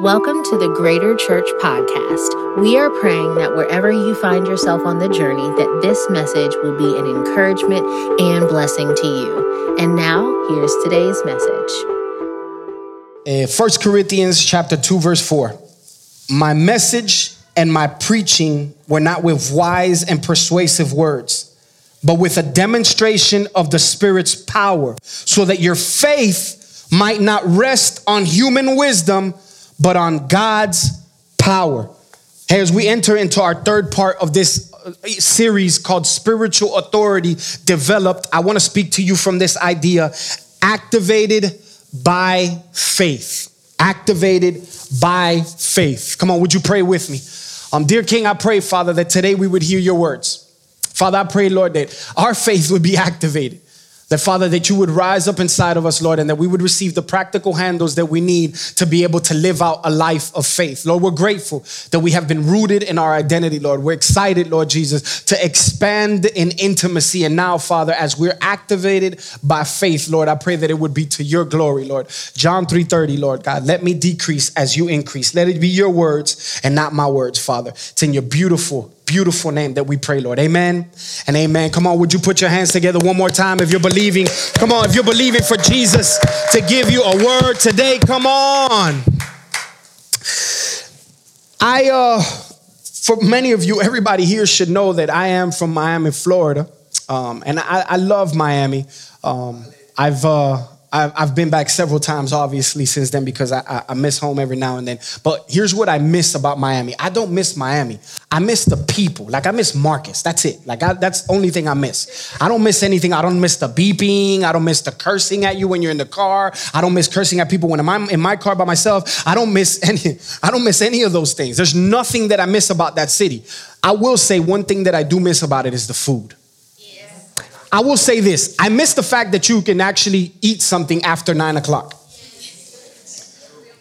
Welcome to the Greater Church Podcast. We are praying that wherever you find yourself on the journey, that this message will be an encouragement and blessing to you. And now, here's today's message. Uh, 1 Corinthians chapter 2 verse 4. My message and my preaching were not with wise and persuasive words, but with a demonstration of the Spirit's power, so that your faith might not rest on human wisdom, but on God's power. Hey, as we enter into our third part of this uh, series called Spiritual Authority Developed, I want to speak to you from this idea activated by faith. Activated by faith. Come on, would you pray with me? Um, dear King, I pray, Father, that today we would hear your words. Father, I pray, Lord, that our faith would be activated. That, Father, that you would rise up inside of us, Lord, and that we would receive the practical handles that we need to be able to live out a life of faith. Lord, we're grateful that we have been rooted in our identity, Lord. We're excited, Lord Jesus, to expand in intimacy. And now, Father, as we're activated by faith, Lord, I pray that it would be to your glory, Lord. John 3:30, Lord God, let me decrease as you increase. Let it be your words and not my words, Father. It's in your beautiful, beautiful name that we pray, Lord. Amen and amen. Come on, would you put your hands together one more time if you're believing? Come on, if you're believing for Jesus to give you a word today, come on. I, uh, for many of you, everybody here should know that I am from Miami, Florida. Um, and I, I, love Miami. Um, I've, uh, I've been back several times, obviously, since then because I, I, miss home every now and then. But here's what I miss about Miami I don't miss Miami. I miss the people. Like, I miss Marcus. That's it. Like, I, that's the only thing I miss. I don't miss anything. I don't miss the beeping. I don't miss the cursing at you when you're in the car. I don't miss cursing at people when I'm in my car by myself. I don't miss any, I don't miss any of those things. There's nothing that I miss about that city. I will say one thing that I do miss about it is the food. I will say this I miss the fact that you can actually eat something after nine o'clock.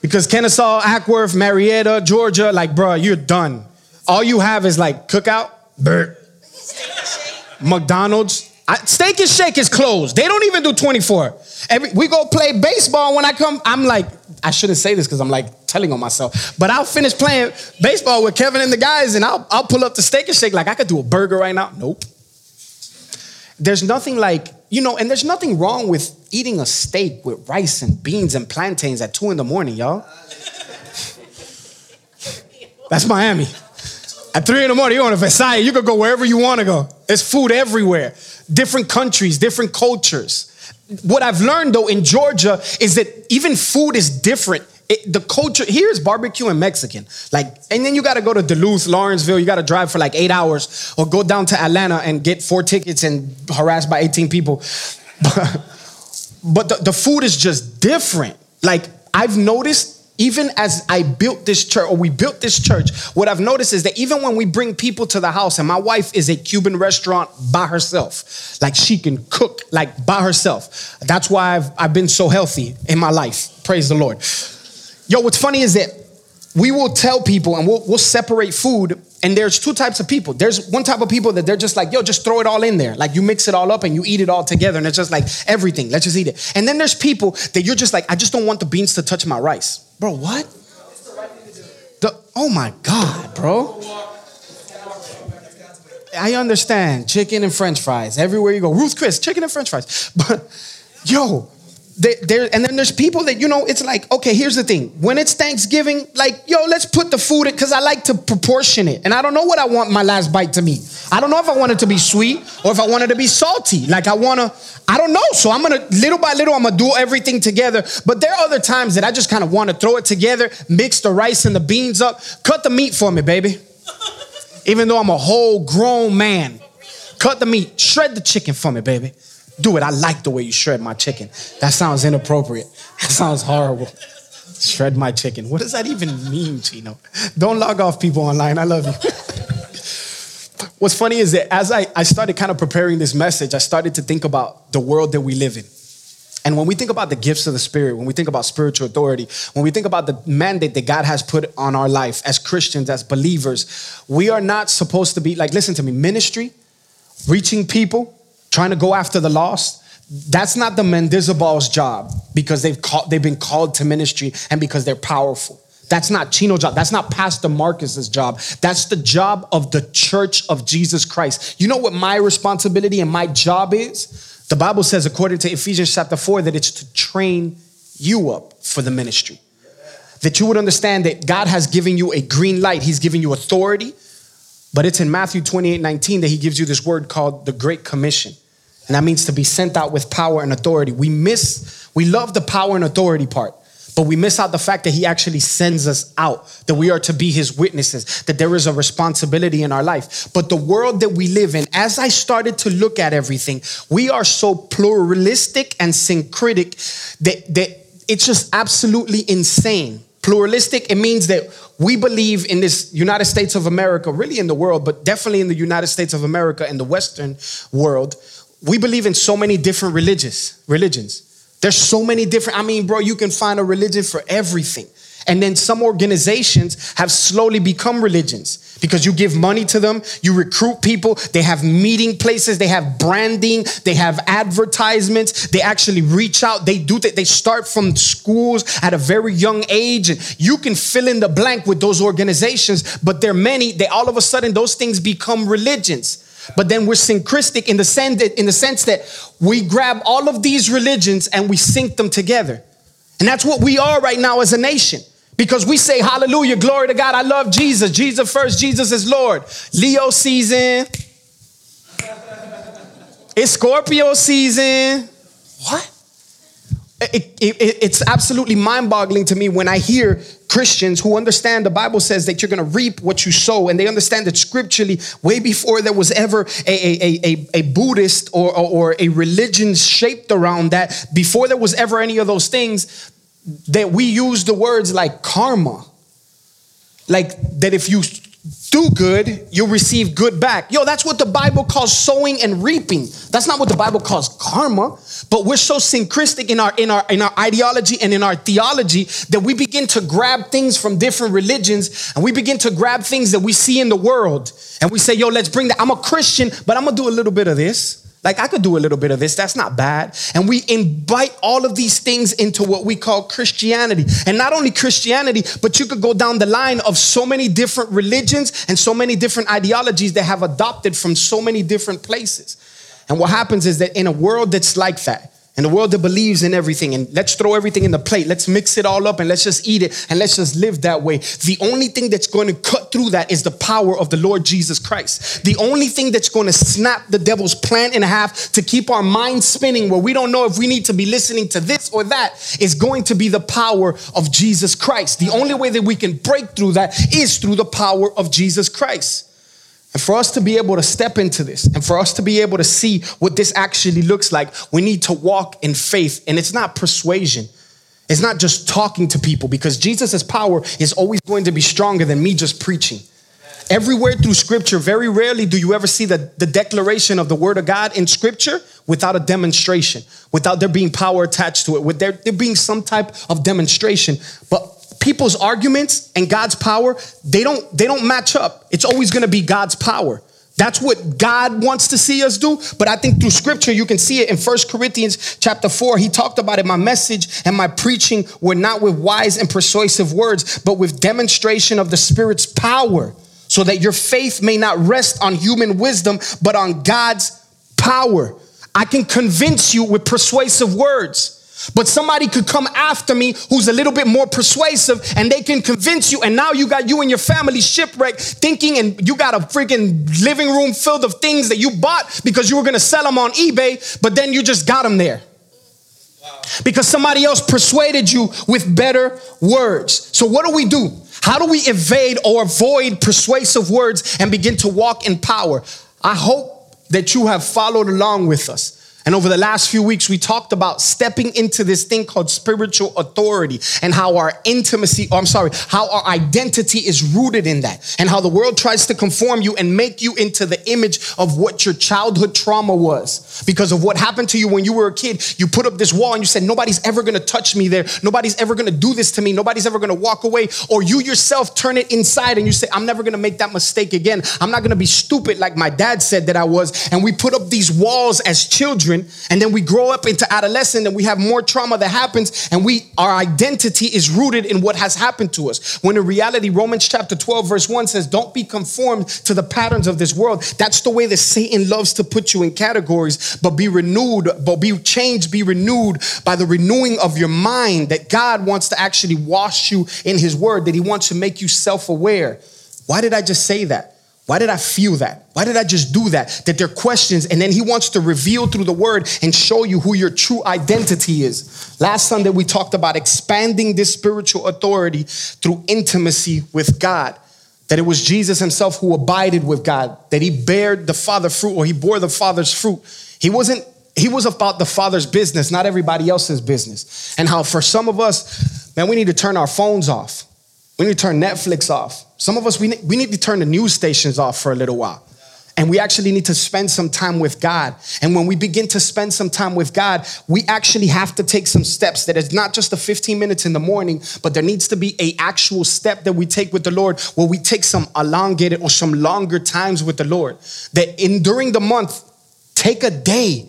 Because Kennesaw, Acworth, Marietta, Georgia, like, bro, you're done. All you have is like cookout, Bert, McDonald's. I, steak and Shake is closed. They don't even do 24. Every, we go play baseball. When I come, I'm like, I shouldn't say this because I'm like telling on myself. But I'll finish playing baseball with Kevin and the guys, and I'll, I'll pull up the Steak and Shake. Like I could do a burger right now. Nope. There's nothing like, you know, and there's nothing wrong with eating a steak with rice and beans and plantains at two in the morning, y'all. That's Miami. At three in the morning, you're on a Versailles. You could go wherever you want to go. There's food everywhere. Different countries, different cultures. What I've learned though in Georgia is that even food is different it, the culture here is barbecue and Mexican. Like, and then you got to go to Duluth, Lawrenceville. You got to drive for like eight hours, or go down to Atlanta and get four tickets and harassed by 18 people. But, but the, the food is just different. Like I've noticed. Even as I built this church, or we built this church, what I've noticed is that even when we bring people to the house, and my wife is a Cuban restaurant by herself, like she can cook like by herself. That's why I've, I've been so healthy in my life. Praise the Lord. Yo, what's funny is that we will tell people and we'll, we'll separate food and there's two types of people. There's one type of people that they're just like yo just throw it all in there. Like you mix it all up and you eat it all together and it's just like everything. Let's just eat it. And then there's people that you're just like i just don't want the beans to touch my rice. Bro what? The, oh my god bro. I understand. Chicken and french fries. Everywhere you go. Ruth chris chicken and french fries. But yo there, and then there's people that you know it's like okay here's the thing. When it's thanksgiving like yo let's put the food in because i like to proportion it. And i don't know what i want my last bite to be. I don't know if i want it to be sweet or if i want it to be salty. Like i want to i don't know. So i'm gonna little by little i'm gonna do everything together. But there are other times that i just kind of want to throw it together mix the rice and the beans up. Cut the meat for me baby. Even though i'm a whole grown man. Cut the meat. Shred the chicken for me baby do it. I like the way you shred my chicken. That sounds inappropriate. That sounds horrible. Shred my chicken. What does that even mean, Chino? Don't log off people online. I love you. What's funny is that as I, I started kind of preparing this message, I started to think about the world that we live in. And when we think about the gifts of the Spirit, when we think about spiritual authority, when we think about the mandate that God has put on our life as Christians, as believers, we are not supposed to be like, listen to me, ministry, reaching people, trying to go after the lost, that's not the Mendizabal's job because they've, called, they've been called to ministry and because they're powerful. That's not Chino's job. That's not Pastor Marcus's job. That's the job of the church of Jesus Christ. You know what my responsibility and my job is? The Bible says, according to Ephesians chapter 4, that it's to train you up for the ministry. That you would understand that God has given you a green light, He's given you authority. But it's in Matthew 28 19 that He gives you this word called the Great Commission. And that means to be sent out with power and authority. We miss, we love the power and authority part. But we miss out the fact that he actually sends us out, that we are to be his witnesses, that there is a responsibility in our life. But the world that we live in, as I started to look at everything, we are so pluralistic and syncretic that, that it's just absolutely insane. Pluralistic, it means that we believe in this United States of America, really in the world, but definitely in the United States of America and the Western world, we believe in so many different religious religions. There's so many different, I mean, bro, you can find a religion for everything. And then some organizations have slowly become religions because you give money to them, you recruit people, they have meeting places, they have branding, they have advertisements, they actually reach out, they do that, they start from schools at a very young age. And you can fill in the blank with those organizations, but there are many, they all of a sudden those things become religions. But then we're synchristic in the sense that, in the sense that we grab all of these religions and we sync them together. And that's what we are right now as a nation. Because we say hallelujah, glory to God, I love Jesus. Jesus first, Jesus is Lord. Leo season. It's Scorpio season. What? It, it, it's absolutely mind boggling to me when I hear Christians who understand the Bible says that you're going to reap what you sow, and they understand that scripturally, way before there was ever a, a, a, a Buddhist or, or, or a religion shaped around that, before there was ever any of those things, that we use the words like karma. Like that if you do good, you'll receive good back. Yo, that's what the Bible calls sowing and reaping. That's not what the Bible calls karma. But we're so synchristic in our in our in our ideology and in our theology that we begin to grab things from different religions and we begin to grab things that we see in the world and we say, yo, let's bring that. I'm a Christian, but I'm gonna do a little bit of this. Like I could do a little bit of this. That's not bad. And we invite all of these things into what we call Christianity. And not only Christianity, but you could go down the line of so many different religions and so many different ideologies that have adopted from so many different places. And what happens is that in a world that's like that, in a world that believes in everything. And let's throw everything in the plate. Let's mix it all up and let's just eat it and let's just live that way. The only thing that's going to cut through that is the power of the lord jesus christ. The only thing that's going to snap the devil's plan in half to keep our minds spinning where we don't know if we need to be listening to this or that is going to be the power of jesus christ. The only way that we can break through that is through the power of jesus christ and for us to be able to step into this and for us to be able to see what this actually looks like, we need to walk in faith. And it's not persuasion. It's not just talking to people because Jesus' power is always going to be stronger than me just preaching. Everywhere through scripture, very rarely do you ever see the, the declaration of the word of God in scripture without a demonstration, without there being power attached to it, with there, there being some type of demonstration. But people's arguments and God's power, they don't they don't match up. It's always going to be God's power. That's what God wants to see us do. But I think through scripture, you can see it in First Corinthians chapter 4. He talked about it. My message and my preaching were not with wise and persuasive words, but with demonstration of the Spirit's power, so that your faith may not rest on human wisdom, but on God's power. I can convince you with persuasive words. But somebody could come after me who's a little bit more persuasive and they can convince you. And now you got you and your family shipwrecked thinking, and you got a freaking living room filled of things that you bought because you were gonna sell them on eBay, but then you just got them there. Because somebody else persuaded you with better words. So, what do we do? How do we evade or avoid persuasive words and begin to walk in power? I hope that you have followed along with us. And over the last few weeks, we talked about stepping into this thing called spiritual authority and how our intimacy, or I'm sorry, how our identity is rooted in that and how the world tries to conform you and make you into the image of what your childhood trauma was because of what happened to you when you were a kid. You put up this wall and you said, nobody's ever to touch me there. Nobody's ever to do this to me. Nobody's ever to walk away. Or you yourself turn it inside and you say, I'm never to make that mistake again. I'm not to be stupid like my dad said that I was. And we put up these walls as children children and then we grow up into adolescent and we have more trauma that happens and we our identity is rooted in what has happened to us. When in reality Romans chapter 12 verse 1 says don't be conformed to the patterns of this world. That's the way that Satan loves to put you in categories, but be renewed, but be changed, be renewed by the renewing of your mind that God wants to actually wash you in his word, that he wants to make you self-aware. Why did I just say that? Why did I feel that? Why did I just do that? That they're questions, and then he wants to reveal through the word and show you who your true identity is. Last Sunday, we talked about expanding this spiritual authority through intimacy with God. That it was Jesus himself who abided with God, that he bared the Father fruit or he bore the Father's fruit. He wasn't, he was about the Father's business, not everybody else's business. And how for some of us, man, we need to turn our phones off. We need to turn Netflix off. Some of us, we need, we need to turn the news stations off for a little while. And we actually need to spend some time with God. And when we begin to spend some time with God, we actually have to take some steps that is not just the 15 minutes in the morning, but there needs to be a actual step that we take with the Lord where we take some elongated or some longer times with the Lord. That in during the month, take a day,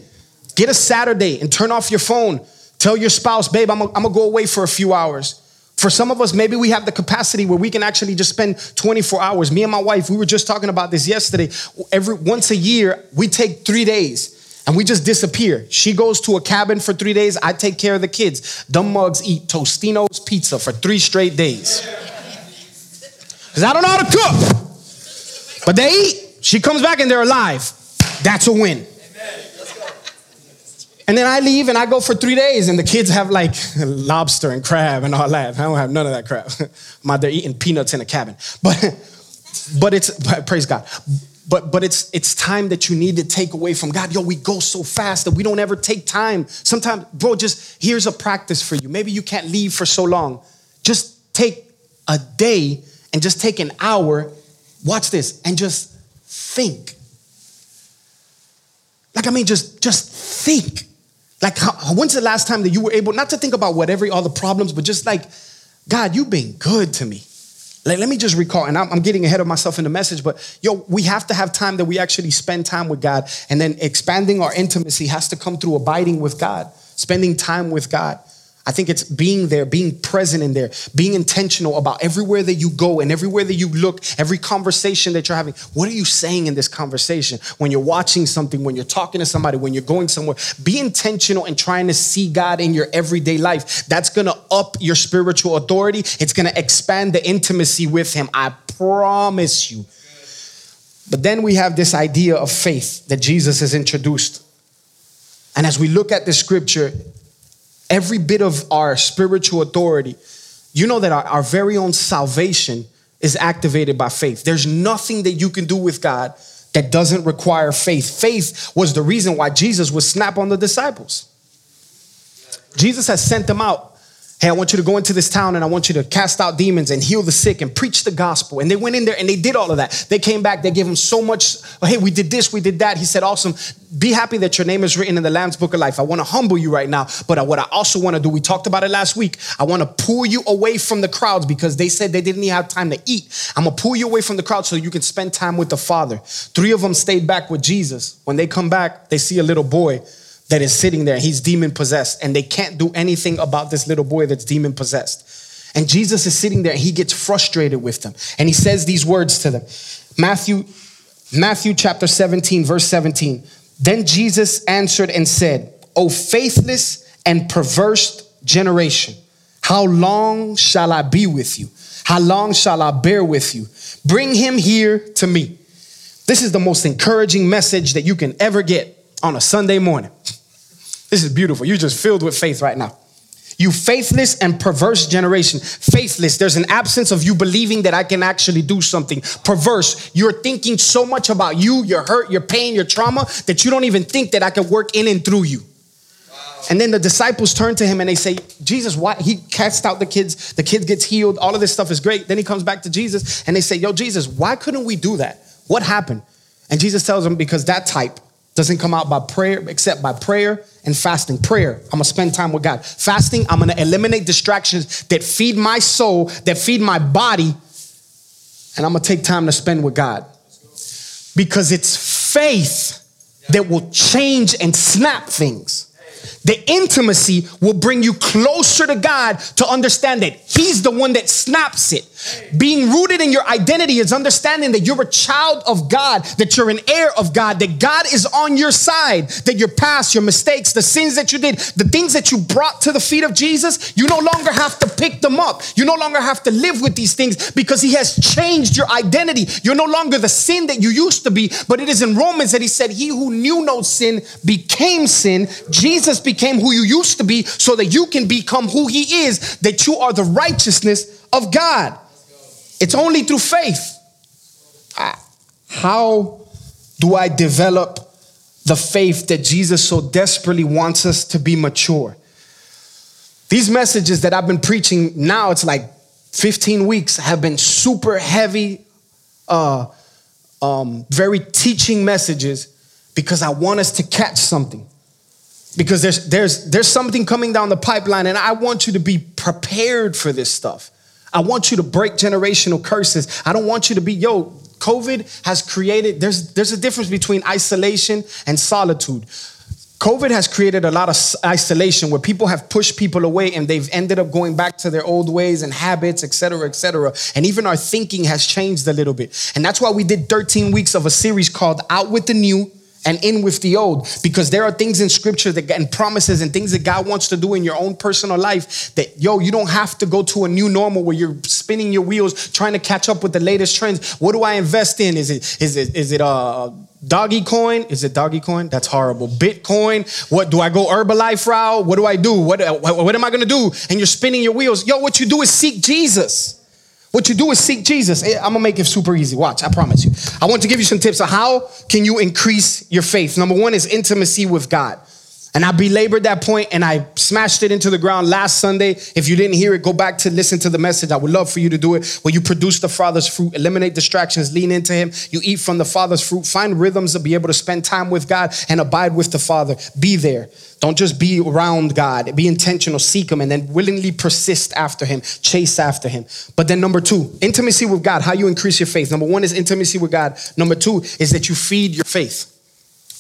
get a Saturday and turn off your phone. Tell your spouse, babe, I'm gonna go away for a few hours. For some of us, maybe we have the capacity where we can actually just spend 24 hours. Me and my wife, we were just talking about this yesterday. Every once a year, we take three days and we just disappear. She goes to a cabin for three days. I take care of the kids. Dumb mugs eat Tostino's pizza for three straight days. Because I don't know how to cook. But they eat. She comes back and they're alive. That's a win. And then I leave and I go for three days, and the kids have like lobster and crab and all that. I don't have none of that crap. My, they're eating peanuts in a cabin. But, but it's praise God. But but it's it's time that you need to take away from God. Yo, we go so fast that we don't ever take time. Sometimes, bro, just here's a practice for you. Maybe you can't leave for so long. Just take a day and just take an hour. Watch this and just think. Like I mean, just just think. Like, how, when's the last time that you were able not to think about whatever all the problems, but just like, God, you've been good to me. Like, let me just recall, and I'm, I'm getting ahead of myself in the message, but yo, we have to have time that we actually spend time with God, and then expanding our intimacy has to come through abiding with God, spending time with God. I think it's being there, being present in there, being intentional about everywhere that you go and everywhere that you look, every conversation that you're having. What are you saying in this conversation? When you're watching something, when you're talking to somebody, when you're going somewhere, be intentional and trying to see God in your everyday life. That's gonna up your spiritual authority. It's gonna expand the intimacy with Him. I promise you. But then we have this idea of faith that Jesus has introduced. And as we look at the scripture, every bit of our spiritual authority, you know that our, our very own salvation is activated by faith. There's nothing that you can do with God that doesn't require faith. Faith was the reason why Jesus would snap on the disciples. Jesus has sent them out Hey, I want you to go into this town and I want you to cast out demons and heal the sick and preach the gospel. And they went in there and they did all of that. They came back, they gave him so much. Oh, hey, we did this, we did that. He said, Awesome. Be happy that your name is written in the Lamb's book of life. I want to humble you right now. But what I also want to do, we talked about it last week. I want to pull you away from the crowds because they said they didn't even have time to eat. I'm going to pull you away from the crowd so you can spend time with the Father. Three of them stayed back with Jesus. When they come back, they see a little boy that is sitting there. He's demon possessed, and they can't do anything about this little boy that's demon possessed. And Jesus is sitting there, and he gets frustrated with them. And he says these words to them Matthew, Matthew chapter 17, verse 17. Then Jesus answered and said, O faithless and perverse generation, how long shall I be with you? How long shall I bear with you? Bring him here to me. This is the most encouraging message that you can ever get on a Sunday morning. This is beautiful. You're just filled with faith right now. You faithless and perverse generation. Faithless, there's an absence of you believing that I can actually do something. Perverse, you're thinking so much about you, your hurt, your pain, your trauma, that you don't even think that I can work in and through you. And then the disciples turn to him and they say, Jesus, why? He cast out the kids, the kid gets healed, all of this stuff is great. Then he comes back to Jesus and they say, Yo, Jesus, why couldn't we do that? What happened? And Jesus tells them, Because that type, doesn't come out by prayer, except by prayer and fasting. Prayer, I'm gonna spend time with God. Fasting, I'm gonna eliminate distractions that feed my soul, that feed my body, and I'm gonna take time to spend with God. Because it's faith that will change and snap things. The intimacy will bring you closer to God to understand that He's the one that snaps it. Being rooted in your identity is understanding that you're a child of God, that you're an heir of God, that God is on your side, that your past, your mistakes, the sins that you did, the things that you brought to the feet of Jesus, you no longer have to pick them up. You no longer have to live with these things because He has changed your identity. You're no longer the sin that you used to be, but it is in Romans that He said, He who knew no sin became sin. Jesus became who you used to be so that you can become who He is, that you are the righteousness of God. It's only through faith. How do I develop the faith that Jesus so desperately wants us to be mature? These messages that I've been preaching now, it's like 15 weeks, have been super heavy, uh, um, very teaching messages because I want us to catch something. Because there's, there's, there's something coming down the pipeline, and I want you to be prepared for this stuff. I want you to break generational curses. I don't want you to be, yo, COVID has created, there's, there's a difference between isolation and solitude. COVID has created a lot of isolation where people have pushed people away and they've ended up going back to their old ways and habits, et cetera, et cetera. And even our thinking has changed a little bit. And that's why we did 13 weeks of a series called Out with the New and in with the old. Because there are things in scripture that and promises and things that God wants to do in your own personal life that yo you don't have to go to a new normal where you're spinning your wheels trying to catch up with the latest trends. What do I invest in? Is it is it is it uh doggy coin? Is it doggy coin? That's horrible. Bitcoin? What do I go Herbalife route? What do I do? What what, what am I going to do? And you're spinning your wheels. Yo what you do is seek Jesus what you do is seek Jesus. Eh, I'm gonna make it super easy. Watch, I promise you. I want to give you some tips on how can you increase your faith. Number one is intimacy with God. And I belabored that point and I smashed it into the ground last Sunday. If you didn't hear it, go back to listen to the message. I would love for you to do it. Where you produce the Father's fruit, eliminate distractions, lean into Him. You eat from the Father's fruit, find rhythms to be able to spend time with God and abide with the Father. Be there. Don't just be around God. Be intentional, seek Him, and then willingly persist after Him, chase after Him. But then, number two, intimacy with God, how you increase your faith. Number one is intimacy with God. Number two is that you feed your faith.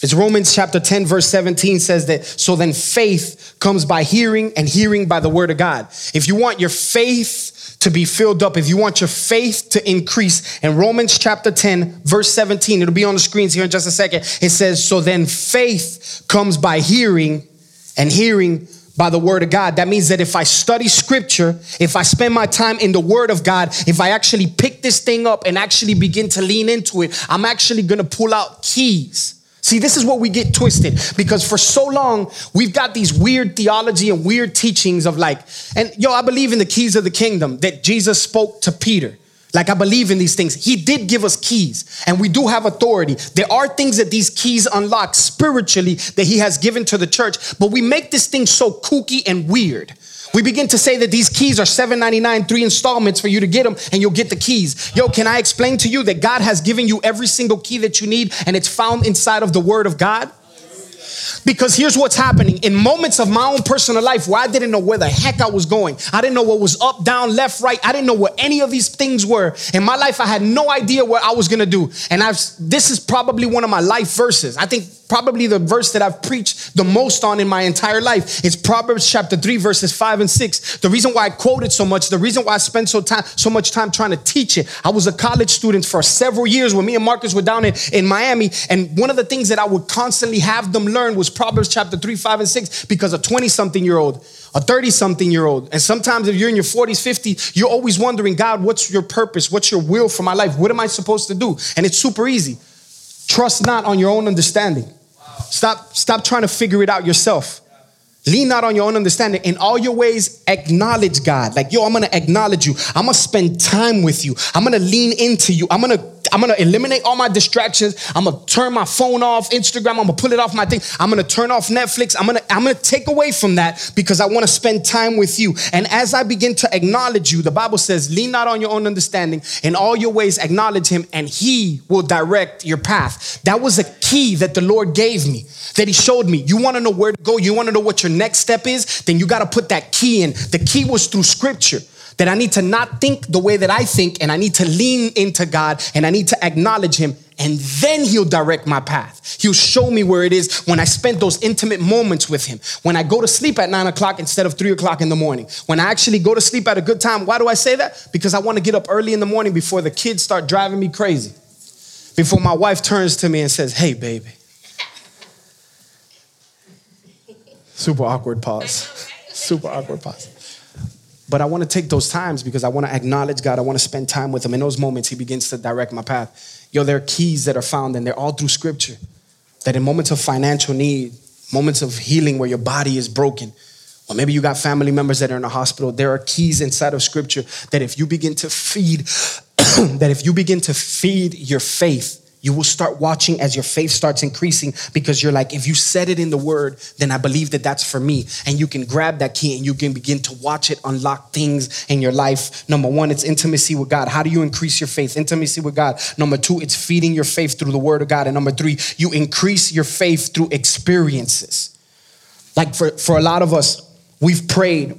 It's Romans chapter 10, verse 17 says that, so then faith comes by hearing and hearing by the word of God. If you want your faith to be filled up, if you want your faith to increase, in Romans chapter 10, verse 17, it'll be on the screens here in just a second. It says, so then faith comes by hearing and hearing by the word of God. That means that if I study scripture, if I spend my time in the word of God, if I actually pick this thing up and actually begin to lean into it, I'm actually going to pull out keys See, this is what we get twisted because for so long we've got these weird theology and weird teachings of like, and yo, I believe in the keys of the kingdom that Jesus spoke to Peter. Like, I believe in these things. He did give us keys, and we do have authority. There are things that these keys unlock spiritually that He has given to the church, but we make this thing so kooky and weird. We begin to say that these keys are $7.99, three installments for you to get them, and you'll get the keys. Yo, can I explain to you that God has given you every single key that you need, and it's found inside of the Word of God? Because here's what's happening in moments of my own personal life where I didn't know where the heck I was going. I didn't know what was up, down, left, right. I didn't know what any of these things were. In my life, I had no idea what I was gonna do. And I've this is probably one of my life verses. I think probably the verse that I've preached the most on in my entire life. It's Proverbs chapter 3, verses 5 and 6. The reason why I quote it so much, the reason why I spent so time so much time trying to teach it. I was a college student for several years when me and Marcus were down in, in Miami. And one of the things that I would constantly have them learn was Proverbs chapter 3, 5, and 6, because a 20-something year old a 30 something year old. And sometimes if you're in your 40s, 50s, you're always wondering, God, what's your purpose? What's your will for my life? What am I supposed to do? And it's super easy. Trust not on your own understanding. Stop, stop trying to figure it out yourself. Lean not on your own understanding. In all your ways, acknowledge God. Like, yo, I'm gonna acknowledge you. I'm gonna spend time with you. I'm gonna lean into you. I'm gonna I'm gonna eliminate all my distractions. I'm gonna turn my phone off, Instagram. I'm gonna pull it off my thing. I'm gonna turn off Netflix. I'm gonna I'm gonna take away from that because I want to spend time with you. And as I begin to acknowledge you, the Bible says, "Lean not on your own understanding. In all your ways, acknowledge Him, and He will direct your path." That was a key that the Lord gave me. That He showed me. You want to know where to go. You want to know what your next step is. Then you got to put that key in. The key was through Scripture. That I need to not think the way that I think, and I need to lean into God, and I need to acknowledge Him, and then He'll direct my path. He'll show me where it is when I spend those intimate moments with Him. When I go to sleep at nine o'clock instead of three o'clock in the morning. When I actually go to sleep at a good time. Why do I say that? Because I want to get up early in the morning before the kids start driving me crazy. Before my wife turns to me and says, Hey, baby. Super awkward pause. Super awkward pause. But I want to take those times because I want to acknowledge God. I want to spend time with Him. In those moments, He begins to direct my path. Yo, there are keys that are found, and they're all through Scripture. That in moments of financial need, moments of healing where your body is broken, or maybe you got family members that are in a hospital, there are keys inside of Scripture that if you begin to feed, that if you begin to feed your faith, you will start watching as your faith starts increasing because you're like, if you said it in the word, then I believe that that's for me. And you can grab that key and you can begin to watch it unlock things in your life. Number one, it's intimacy with God. How do you increase your faith? Intimacy with God. Number two, it's feeding your faith through the word of God. And number three, you increase your faith through experiences. Like for, for a lot of us, we've prayed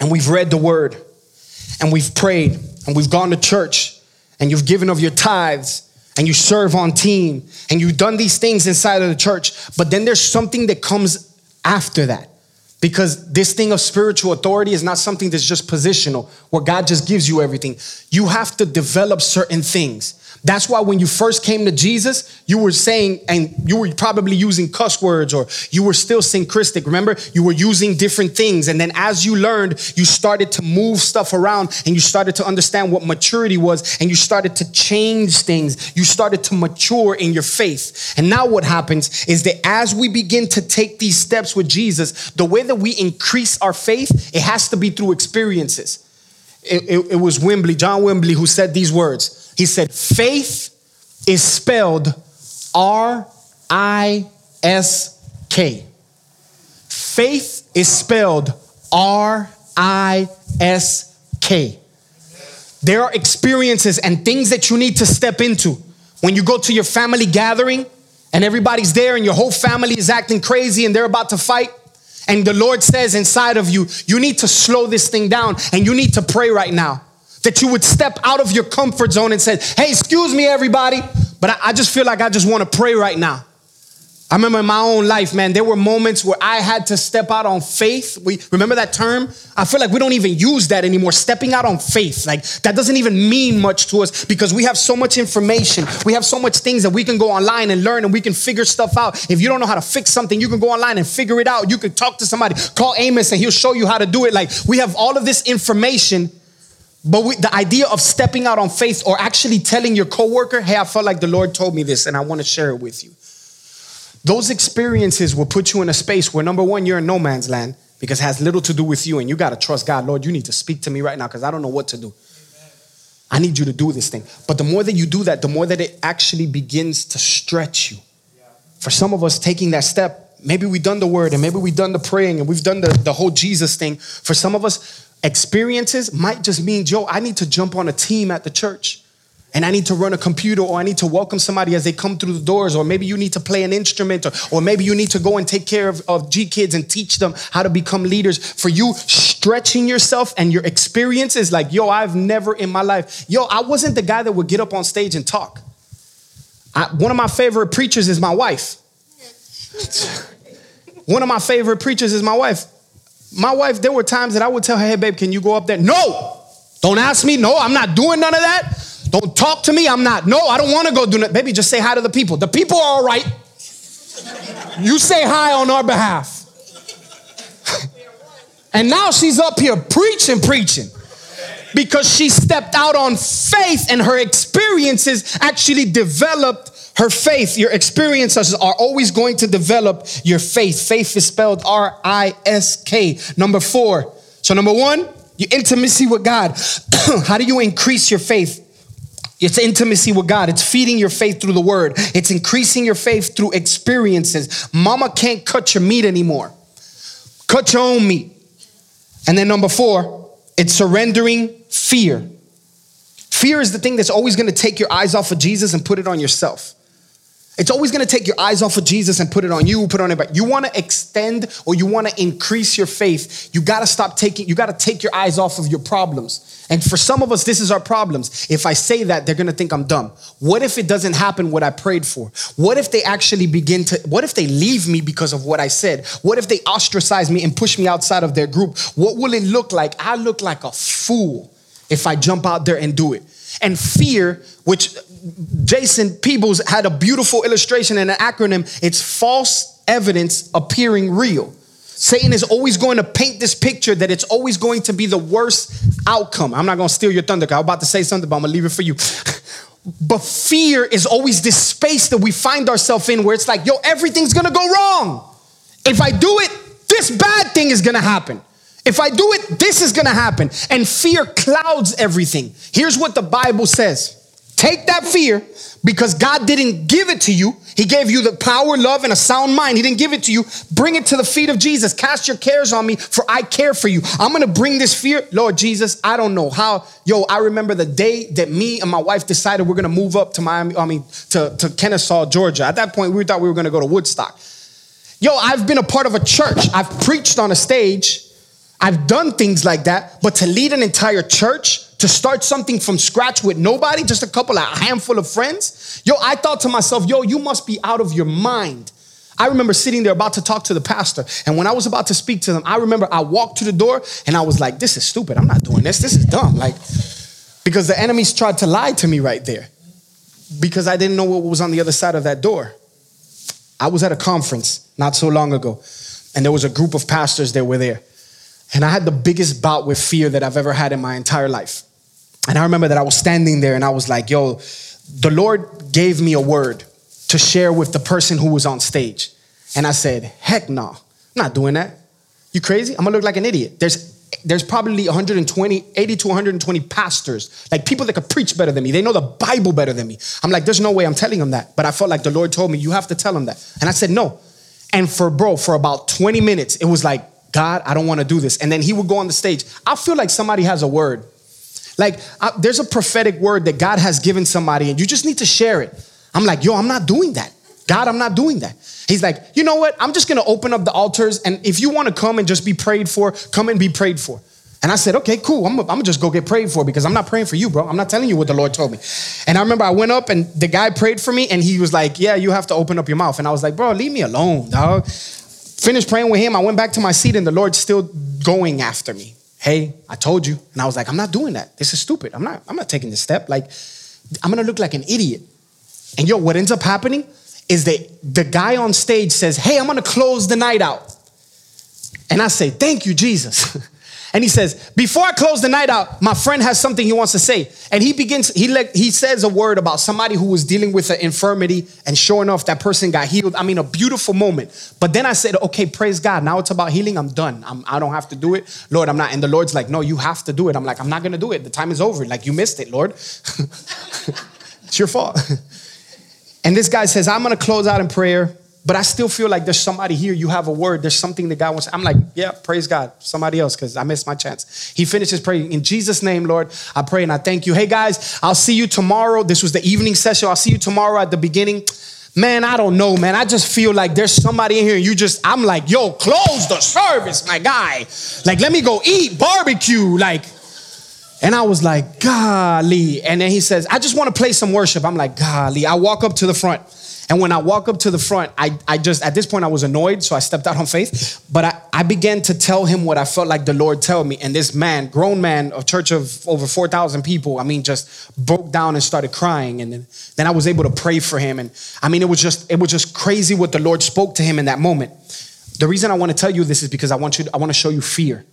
and we've read the word and we've prayed and we've gone to church and you've given of your tithes and you serve on team and you've done these things inside of the church, but then there's something that comes after that. Because this thing of spiritual authority is not something that's just positional, where God just gives you everything. You have to develop certain things. That's why when you first came to Jesus, you were saying, and you were probably using cuss words or you were still synchristic. Remember, you were using different things. And then as you learned, you started to move stuff around and you started to understand what maturity was and you started to change things. You started to mature in your faith. And now what happens is that as we begin to take these steps with Jesus, the way that we increase our faith, it has to be through experiences. It, it, it was Wimber, John Wimber, who said these words. He said, faith is spelled R I S K. Faith is spelled R I S K. There are experiences and things that you need to step into. When you go to your family gathering and everybody's there and your whole family is acting crazy and they're about to fight, and the Lord says inside of you, you need to slow this thing down and you need to pray right now that you would step out of your comfort zone and say, Hey, excuse me, everybody, but I, I just feel like I just want to pray right now. I remember in my own life, man, there were moments where I had to step out on faith. We remember that term? I feel like we don't even use that anymore. Stepping out on faith. Like that doesn't even mean much to us because we have so much information. We have so much things that we can go online and learn and we can figure stuff out. If you don't know how to fix something, you can go online and figure it out. You can talk to somebody, call Amos and he'll show you how to do it. Like we have all of this information but we, the idea of stepping out on faith or actually telling your coworker, hey, I felt like the Lord told me this and I want to share it with you. Those experiences will put you in a space where number one, you're in no man's land because it has little to do with you and you got to trust God. Lord, you need to speak to me right now because I don't know what to do. I need you to do this thing. But the more that you do that, the more that it actually begins to stretch you. For some of us, taking that step, maybe we've done the word and maybe we've done the praying and we've done the, the whole Jesus thing. For some of us, experiences might just mean, Joe, I need to jump on a team at the church and I need to run a computer or I need to welcome somebody as they come through the doors, or maybe you need to play an instrument, or, or maybe you need to go and take care of, of G kids and teach them how to become leaders. For you, stretching yourself and your experiences, like, yo, I've never in my life, yo, I wasn't the guy that would get up on stage and talk. I, one of my favorite preachers is my wife. one of my favorite preachers is my wife. My wife, there were times that I would tell her, hey, babe, can you go up there? No, don't ask me. No, I'm not doing none of that. Don't talk to me. I'm not. No, I don't want to go do that. Baby, just say hi to the people. The people are all right. You say hi on our behalf. and now she's up here preaching, preaching because she stepped out on faith and her experiences actually developed her faith, your experiences are always going to develop your faith. Faith is spelled R I S K. Number four. So, number one, your intimacy with God. How do you increase your faith? It's intimacy with God. It's feeding your faith through the word. It's increasing your faith through experiences. Mama can't cut your meat anymore. Cut your own meat. And then number four, it's surrendering fear. Fear is the thing that's always going to take your eyes off of Jesus and put it on yourself. It's always gonna take your eyes off of Jesus and put it on you, put it on everybody. you wanna extend or you wanna increase your faith, you gotta stop taking, you gotta take your eyes off of your problems. And for some of us, this is our problems. If I say that, they're gonna think I'm dumb. What if it doesn't happen what I prayed for? What if they actually begin to, what if they leave me because of what I said? What if they ostracize me and push me outside of their group? What will it look like? I look like a fool if I jump out there and do it. And fear, which Jason Peebles had a beautiful illustration and an acronym. It's false evidence appearing real. Satan is always going to paint this picture that it's always going to be the worst outcome. I'm not going to steal your thunder. I was about to say something, but I'm going to leave it for you. but fear is always this space that we find ourselves in where it's like, yo, everything's going to go wrong. If I do it, this bad thing is going to happen. If I do it, this is going to happen. And fear clouds everything. Here's what the Bible says. Take that fear because God didn't give it to you. He gave you the power, love, and a sound mind. He didn't give it to you. Bring it to the feet of Jesus. Cast your cares on me, for I care for you. I'm gonna bring this fear. Lord Jesus, I don't know how. Yo, I remember the day that me and my wife decided we're gonna move up to Miami, I mean, to, to Kennesaw, Georgia. At that point, we thought we were gonna go to Woodstock. Yo, I've been a part of a church. I've preached on a stage. I've done things like that, but to lead an entire church, to start something from scratch with nobody, just a couple, a handful of friends. Yo, I thought to myself, yo, you must be out of your mind. I remember sitting there about to talk to the pastor. And when I was about to speak to them, I remember I walked to the door and I was like, this is stupid. I'm not doing this. This is dumb. Like, because the enemies tried to lie to me right there because I didn't know what was on the other side of that door. I was at a conference not so long ago, and there was a group of pastors that were there. And I had the biggest bout with fear that I've ever had in my entire life. And I remember that I was standing there and I was like, yo, the Lord gave me a word to share with the person who was on stage. And I said, heck no, I'm not doing that. You crazy? I'm gonna look like an idiot. There's there's probably 120, 80 to 120 pastors, like people that could preach better than me. They know the Bible better than me. I'm like, there's no way I'm telling them that. But I felt like the Lord told me, you have to tell them that. And I said, no. And for bro, for about 20 minutes, it was like, God, I don't want to do this. And then he would go on the stage. I feel like somebody has a word like, I, there's a prophetic word that God has given somebody, and you just need to share it. I'm like, yo, I'm not doing that. God, I'm not doing that. He's like, you know what? I'm just gonna open up the altars, and if you wanna come and just be prayed for, come and be prayed for. And I said, okay, cool. I'm, I'm gonna just go get prayed for because I'm not praying for you, bro. I'm not telling you what the Lord told me. And I remember I went up and the guy prayed for me, and he was like, yeah, you have to open up your mouth. And I was like, bro, leave me alone, dog. Finished praying with him. I went back to my seat, and the Lord's still going after me hey, I told you. And I was like, I'm not doing that. This is stupid. I'm not, I'm not taking this step. Like, I'm gonna look like an idiot. And yo, what ends up happening is that the guy on stage says, Hey, I'm gonna close the night out. And I say, Thank you, Jesus. And he says, Before I close the night out, my friend has something he wants to say. And he begins, he, le- he says a word about somebody who was dealing with an infirmity, and sure enough, that person got healed. I mean, a beautiful moment. But then I said, Okay, praise God. Now it's about healing. I'm done. I'm, I don't have to do it. Lord, I'm not. And the Lord's like, No, you have to do it. I'm like, I'm not going to do it. The time is over. Like, you missed it, Lord. it's your fault. and this guy says, I'm going to close out in prayer. But I still feel like there's somebody here, you have a word, there's something that God wants. I'm like, yeah, praise God, somebody else, because I missed my chance. He finishes praying. In Jesus' name, Lord, I pray and I thank you. Hey guys, I'll see you tomorrow. This was the evening session. I'll see you tomorrow at the beginning. Man, I don't know, man. I just feel like there's somebody in here and you just, I'm like, yo, close the service, my guy. Like, let me go eat barbecue. Like, and I was like, golly. And then he says, I just want to play some worship. I'm like, golly. I walk up to the front. And when I walk up to the front, I, I just, at this point, I was annoyed, so I stepped out on faith. But I, I began to tell him what I felt like the Lord told me. And this man, grown man, a church of over 4,000 people, I mean, just broke down and started crying. And then, then I was able to pray for him. And I mean, it was just, it was just crazy what the Lord spoke to him in that moment. The reason I want to tell you this is because I want you, I want to show you fear.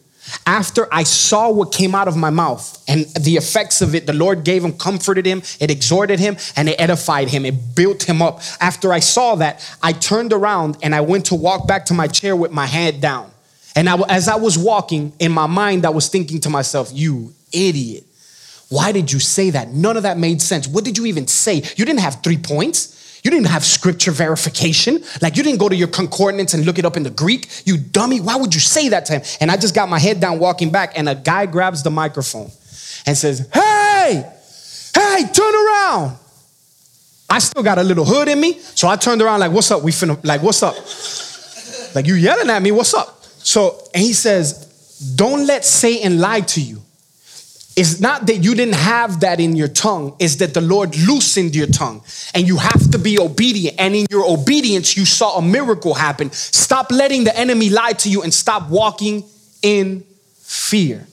After I saw what came out of my mouth and the effects of it, the Lord gave him, comforted him, it exhorted him, and it edified him. It built him up. After I saw that, I turned around and I went to walk back to my chair with my head down. And I, as I was walking, in my mind, I was thinking to myself, You idiot. Why did you say that? None of that made sense. What did you even say? You didn't have three points. You didn't have scripture verification. Like you didn't go to your concordance and look it up in the Greek. You dummy. Why would you say that to him? And I just got my head down walking back, and a guy grabs the microphone and says, Hey, hey, turn around. I still got a little hood in me. So I turned around like, what's up? We finna, like, what's up? Like, you yelling at me, what's up? So, and he says, don't let Satan lie to you. It's not that you didn't have that in your tongue, it's that the Lord loosened your tongue and you have to be obedient. And in your obedience, you saw a miracle happen. Stop letting the enemy lie to you and stop walking in fear.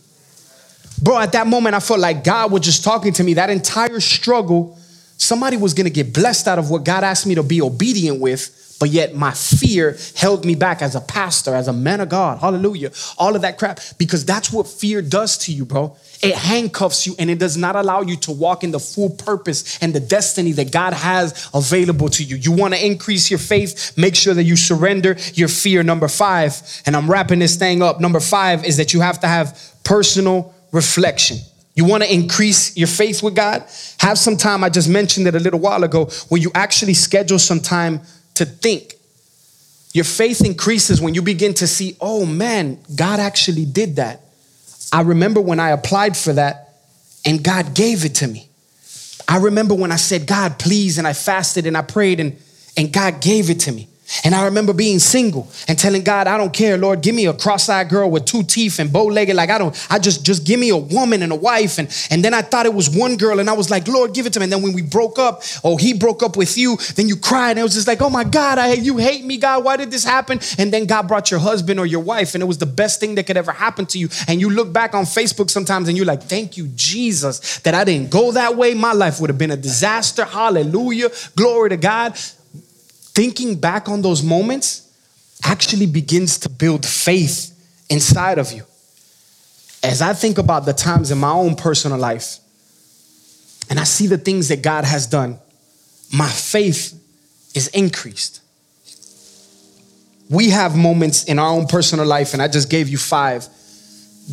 Bro, at that moment, I felt like God was just talking to me. That entire struggle, somebody was gonna get blessed out of what God asked me to be obedient with but yet my fear held me back as a pastor, as a man of God. Hallelujah. All of that crap. Because that's what fear does to you, bro. It handcuffs you and it does not allow you to walk in the full purpose and the destiny that God has available to you. You want to increase your faith, make sure that you surrender your fear. Number five, and I'm wrapping this thing up. Number five is that you have to have personal reflection. You want to increase your faith with God? Have some time. I just mentioned it a little while ago where you actually schedule some time to think. Your faith increases when you begin to see, oh man, God actually did that. I remember when I applied for that and God gave it to me. I remember when I said, God, please, and I fasted and I prayed and, and God gave it to me. And I remember being single and telling God, I don't care, Lord, give me a cross-eyed girl with two teeth and bow-legged. Like I don't, I just just give me a woman and a wife. And, and then I thought it was one girl, and I was like, Lord, give it to me. And then when we broke up, oh, he broke up with you, then you cried. And it was just like, oh my God, I you hate me, God. Why did this happen? And then God brought your husband or your wife, and it was the best thing that could ever happen to you. And you look back on Facebook sometimes and you're like, thank you, Jesus, that I didn't go that way. My life would have been a disaster. Hallelujah. Glory to God thinking back on those moments actually begins to build faith inside of you. As I think about the times in my own personal life and I see the things that God has done, my faith is increased. We have moments in our own personal life, and I just gave you five,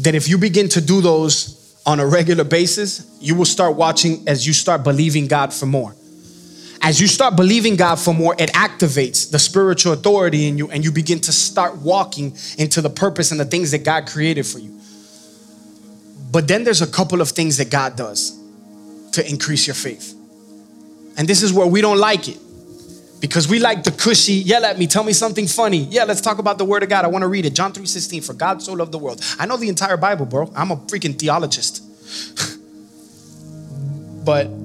that if you begin to do those on a regular basis, you will start watching as you start believing God for more as you start believing God for more, it activates the spiritual authority in you and you begin to start walking into the purpose and the things that God created for you. But then there's a couple of things that God does to increase your faith. And this is where we don't like it because we like the cushy, yell at me, tell me something funny. Yeah, let's talk about the word of God. I want to read it. John 3:16, for God so loved the world. I know the entire Bible, bro. I'm a freaking theologist. but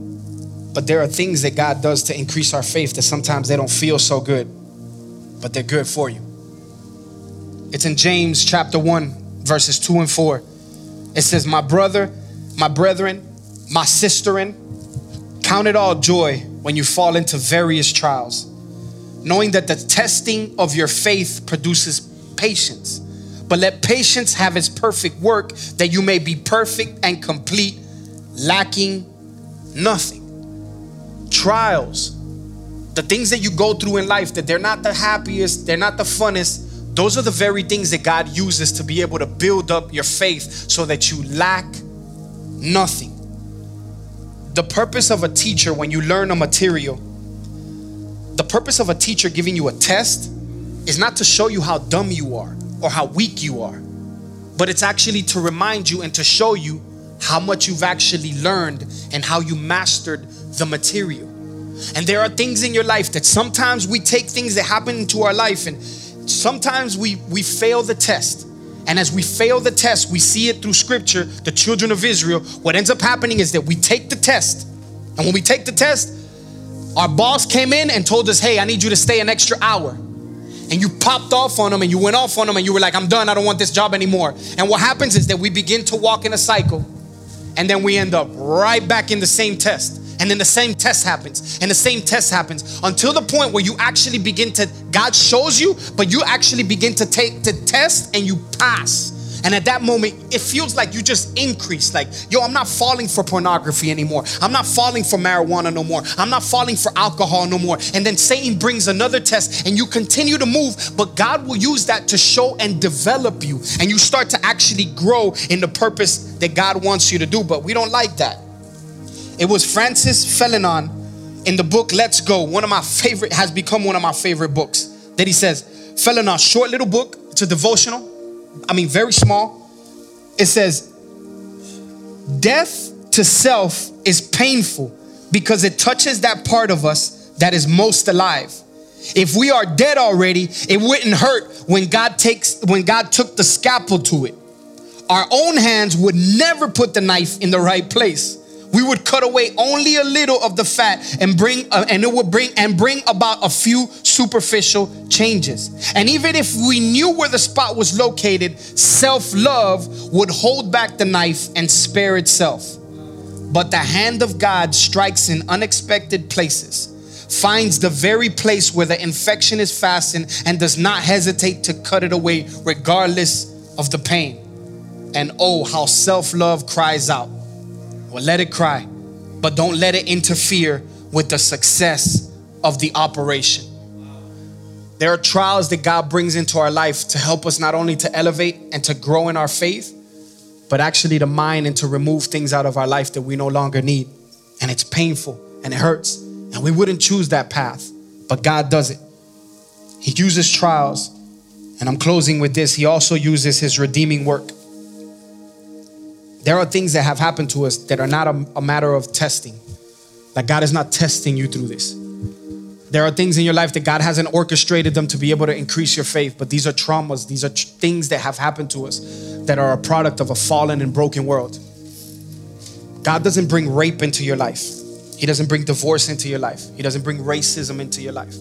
but there are things that God does to increase our faith that sometimes they don't feel so good, but they're good for you. It's in James chapter 1, verses 2 and 4. It says, My brother, my brethren, my sisterin, count it all joy when you fall into various trials, knowing that the testing of your faith produces patience. But let patience have its perfect work, that you may be perfect and complete, lacking nothing trials, the things that you go through in life that they're not the happiest, they're not the funnest, those are the very things that God uses to be able to build up your faith so that you lack nothing. The purpose of a teacher when you learn a material, the purpose of a teacher giving you a test is not to show you how dumb you are or how weak you are, but it's actually to remind you and to show you how much you've actually learned and how you mastered the material. And there are things in your life that sometimes we take things that happen into our life and sometimes we we fail the test. And as we fail the test, we see it through scripture, the children of Israel, what ends up happening is that we take the test. And when we take the test, our boss came in and told us, "Hey, I need you to stay an extra hour." and you popped off on them and you went off on them and you were like, I'm done, I don't want this job anymore. And what happens is that we begin to walk in a cycle and then we end up right back in the same test and then the same test happens and the same test happens until the point where you actually begin to god shows you but you actually begin to take the test and you pass and at that moment, it feels like you just increase. Like, yo, I'm not falling for pornography anymore. I'm not falling for marijuana no more. I'm not falling for alcohol no more. And then Satan brings another test and you continue to move, but God will use that to show and develop you. And you start to actually grow in the purpose that God wants you to do. But we don't like that. It was Francis Fenelon in the book Let's Go, one of my favorite, has become one of my favorite books. That he says, Fenelon, short little book, it's a devotional, I mean, very small. It says, Death to self is painful because it touches that part of us that is most alive. If we are dead already, it wouldn't hurt when God takes when God took the scalpel to it. Our own hands would never put the knife in the right place. We would cut away only a little of the fat and bring uh, and it would bring and bring about a few superficial changes. And even if we knew where the spot was located, self-love would hold back the knife and spare itself. But the hand of God strikes in unexpected places finds the very place where the infection is fastened and does not hesitate to cut it away regardless of the pain. And oh, how self love cries out. Well, let it cry, but don't let it interfere with the success of the operation. There are trials that God brings into our life to help us not only to elevate and to grow in our faith, but actually to mine and to remove things out of our life that we no longer need. And it's painful and it hurts. And we wouldn't choose that path, but God does it. He uses trials. And I'm closing with this. He also uses his redeeming work. There are things that have happened to us that are not a, a matter of testing. that God is not testing you through this. There are things in your life that God hasn't orchestrated them to be able to increase your faith, but these are traumas, these are tr- things that have happened to us that are a product of a fallen and broken world. God doesn't bring rape into your life. He doesn't bring divorce into your life. He doesn't bring racism into your life.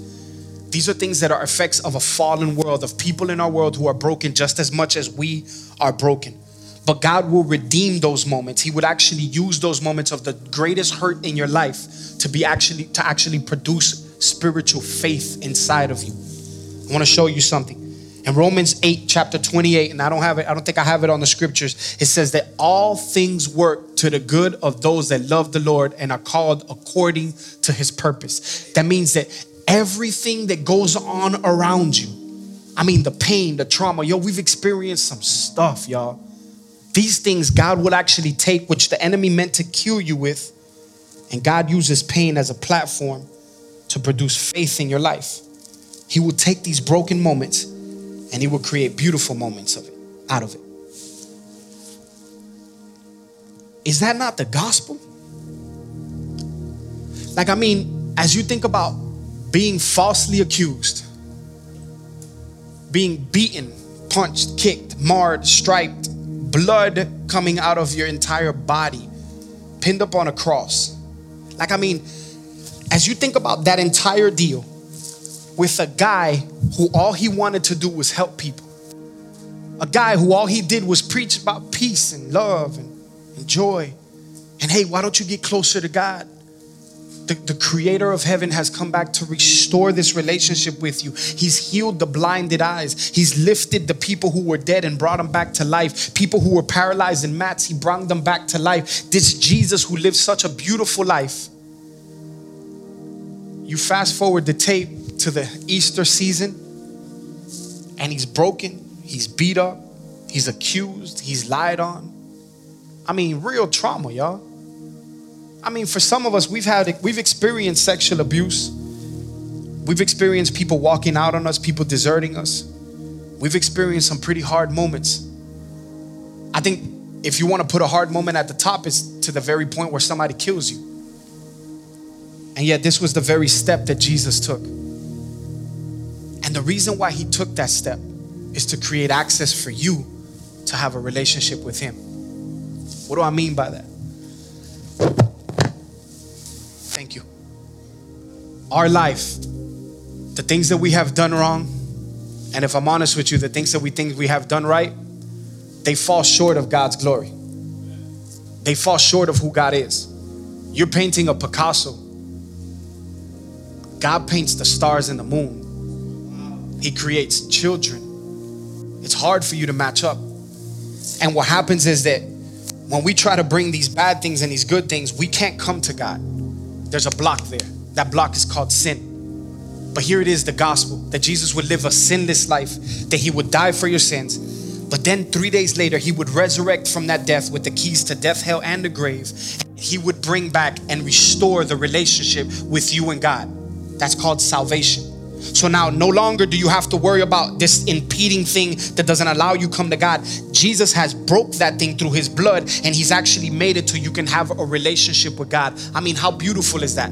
These are things that are effects of a fallen world, of people in our world who are broken just as much as we are broken. But God will redeem those moments. He would actually use those moments of the greatest hurt in your life to be actually to actually produce spiritual faith inside of you. I want to show you something. In Romans 8, chapter 28, and I don't have it, I don't think I have it on the scriptures. It says that all things work to the good of those that love the Lord and are called according to his purpose. That means that everything that goes on around you, I mean, the pain, the trauma, yo, we've experienced some stuff, y'all. These things God will actually take, which the enemy meant to kill you with, and God uses pain as a platform to produce faith in your life. He will take these broken moments and he will create beautiful moments of it out of it. Is that not the gospel? Like, I mean, as you think about being falsely accused, being beaten, punched, kicked, marred, striped, blood coming out of your entire body, pinned up on a cross. Like, I mean, as you think about that entire deal with a guy who all he wanted to do was help people, a guy who all he did was preach about peace and love and, and joy, and hey, why don't you get closer to God? The, the, creator of heaven has come back to restore this relationship with you. He's healed the blinded eyes. He's lifted the people who were dead and brought them back to life. People who were paralyzed in mats, he brought them back to life. This Jesus who lived such a beautiful life you fast forward the tape to the Easter season, and he's broken, he's beat up, he's accused, he's lied on. I mean, real trauma, y'all. I mean, for some of us, we've had we've experienced sexual abuse. We've experienced people walking out on us, people deserting us. We've experienced some pretty hard moments. I think if you want to put a hard moment at the top, it's to the very point where somebody kills you. And yet, this was the very step that Jesus took. And the reason why he took that step is to create access for you to have a relationship with him. What do I mean by that? Thank you. Our life, the things that we have done wrong, and if I'm honest with you, the things that we think we have done right, they fall short of God's glory. They fall short of who God is. You're painting a Picasso God paints the stars and the moon. He creates children. It's hard for you to match up. And what happens is that when we try to bring these bad things and these good things, we can't come to God. There's a block there. That block is called sin. But here it is the gospel that Jesus would live a sinless life, that he would die for your sins. But then three days later, he would resurrect from that death with the keys to death, hell, and the grave. He would bring back and restore the relationship with you and God. That's called salvation. So now no longer do you have to worry about this impeding thing that doesn't allow you come to God. Jesus has broke that thing through his blood and he's actually made it to you can have a relationship with God. I mean, how beautiful is that?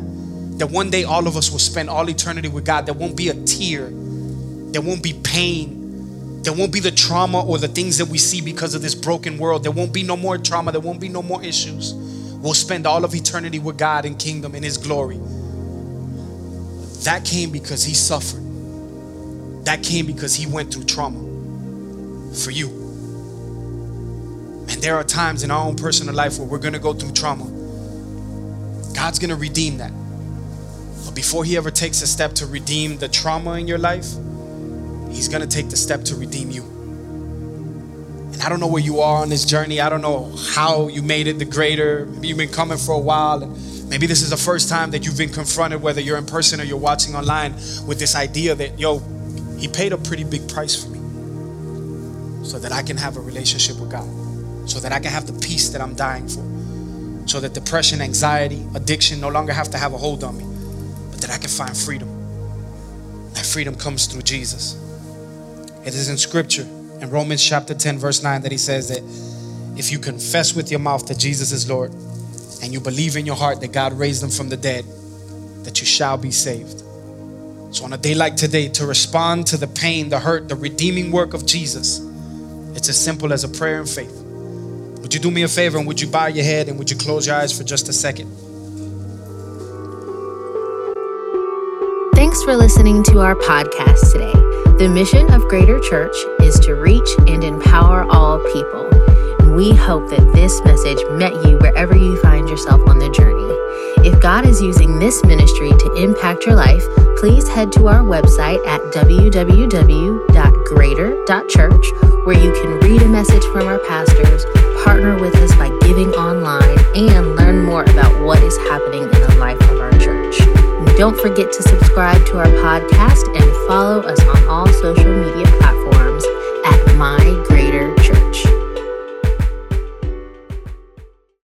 That one day all of us will spend all eternity with God. There won't be a tear. There won't be pain. There won't be the trauma or the things that we see because of this broken world. There won't be no more trauma. There won't be no more issues. We'll spend all of eternity with God in kingdom in his glory. That came because he suffered. That came because he went through trauma for you. And there are times in our own personal life where we're going to go through trauma. God's going to redeem that. But before he ever takes a step to redeem the trauma in your life, he's going to take the step to redeem you. And I don't know where you are on this journey. I don't know how you made it the greater. Maybe you've been coming for a while. And Maybe this is the first time that you've been confronted, whether you're in person or you're watching online, with this idea that, yo, he paid a pretty big price for me so that I can have a relationship with God, so that I can have the peace that I'm dying for, so that depression, anxiety, addiction no longer have to have a hold on me, but that I can find freedom. That freedom comes through Jesus. It is in scripture, in Romans chapter 10, verse 9, that he says that if you confess with your mouth that Jesus is Lord, and you believe in your heart that God raised them from the dead, that you shall be saved. So, on a day like today, to respond to the pain, the hurt, the redeeming work of Jesus, it's as simple as a prayer and faith. Would you do me a favor and would you bow your head and would you close your eyes for just a second? Thanks for listening to our podcast today. The mission of Greater Church is to reach and empower all people. We hope that this message met you wherever you find yourself on the journey. If God is using this ministry to impact your life, please head to our website at www.greater.church where you can read a message from our pastors, partner with us by giving online, and learn more about what is happening in the life of our church. Don't forget to subscribe to our podcast and follow us on all social media platforms at My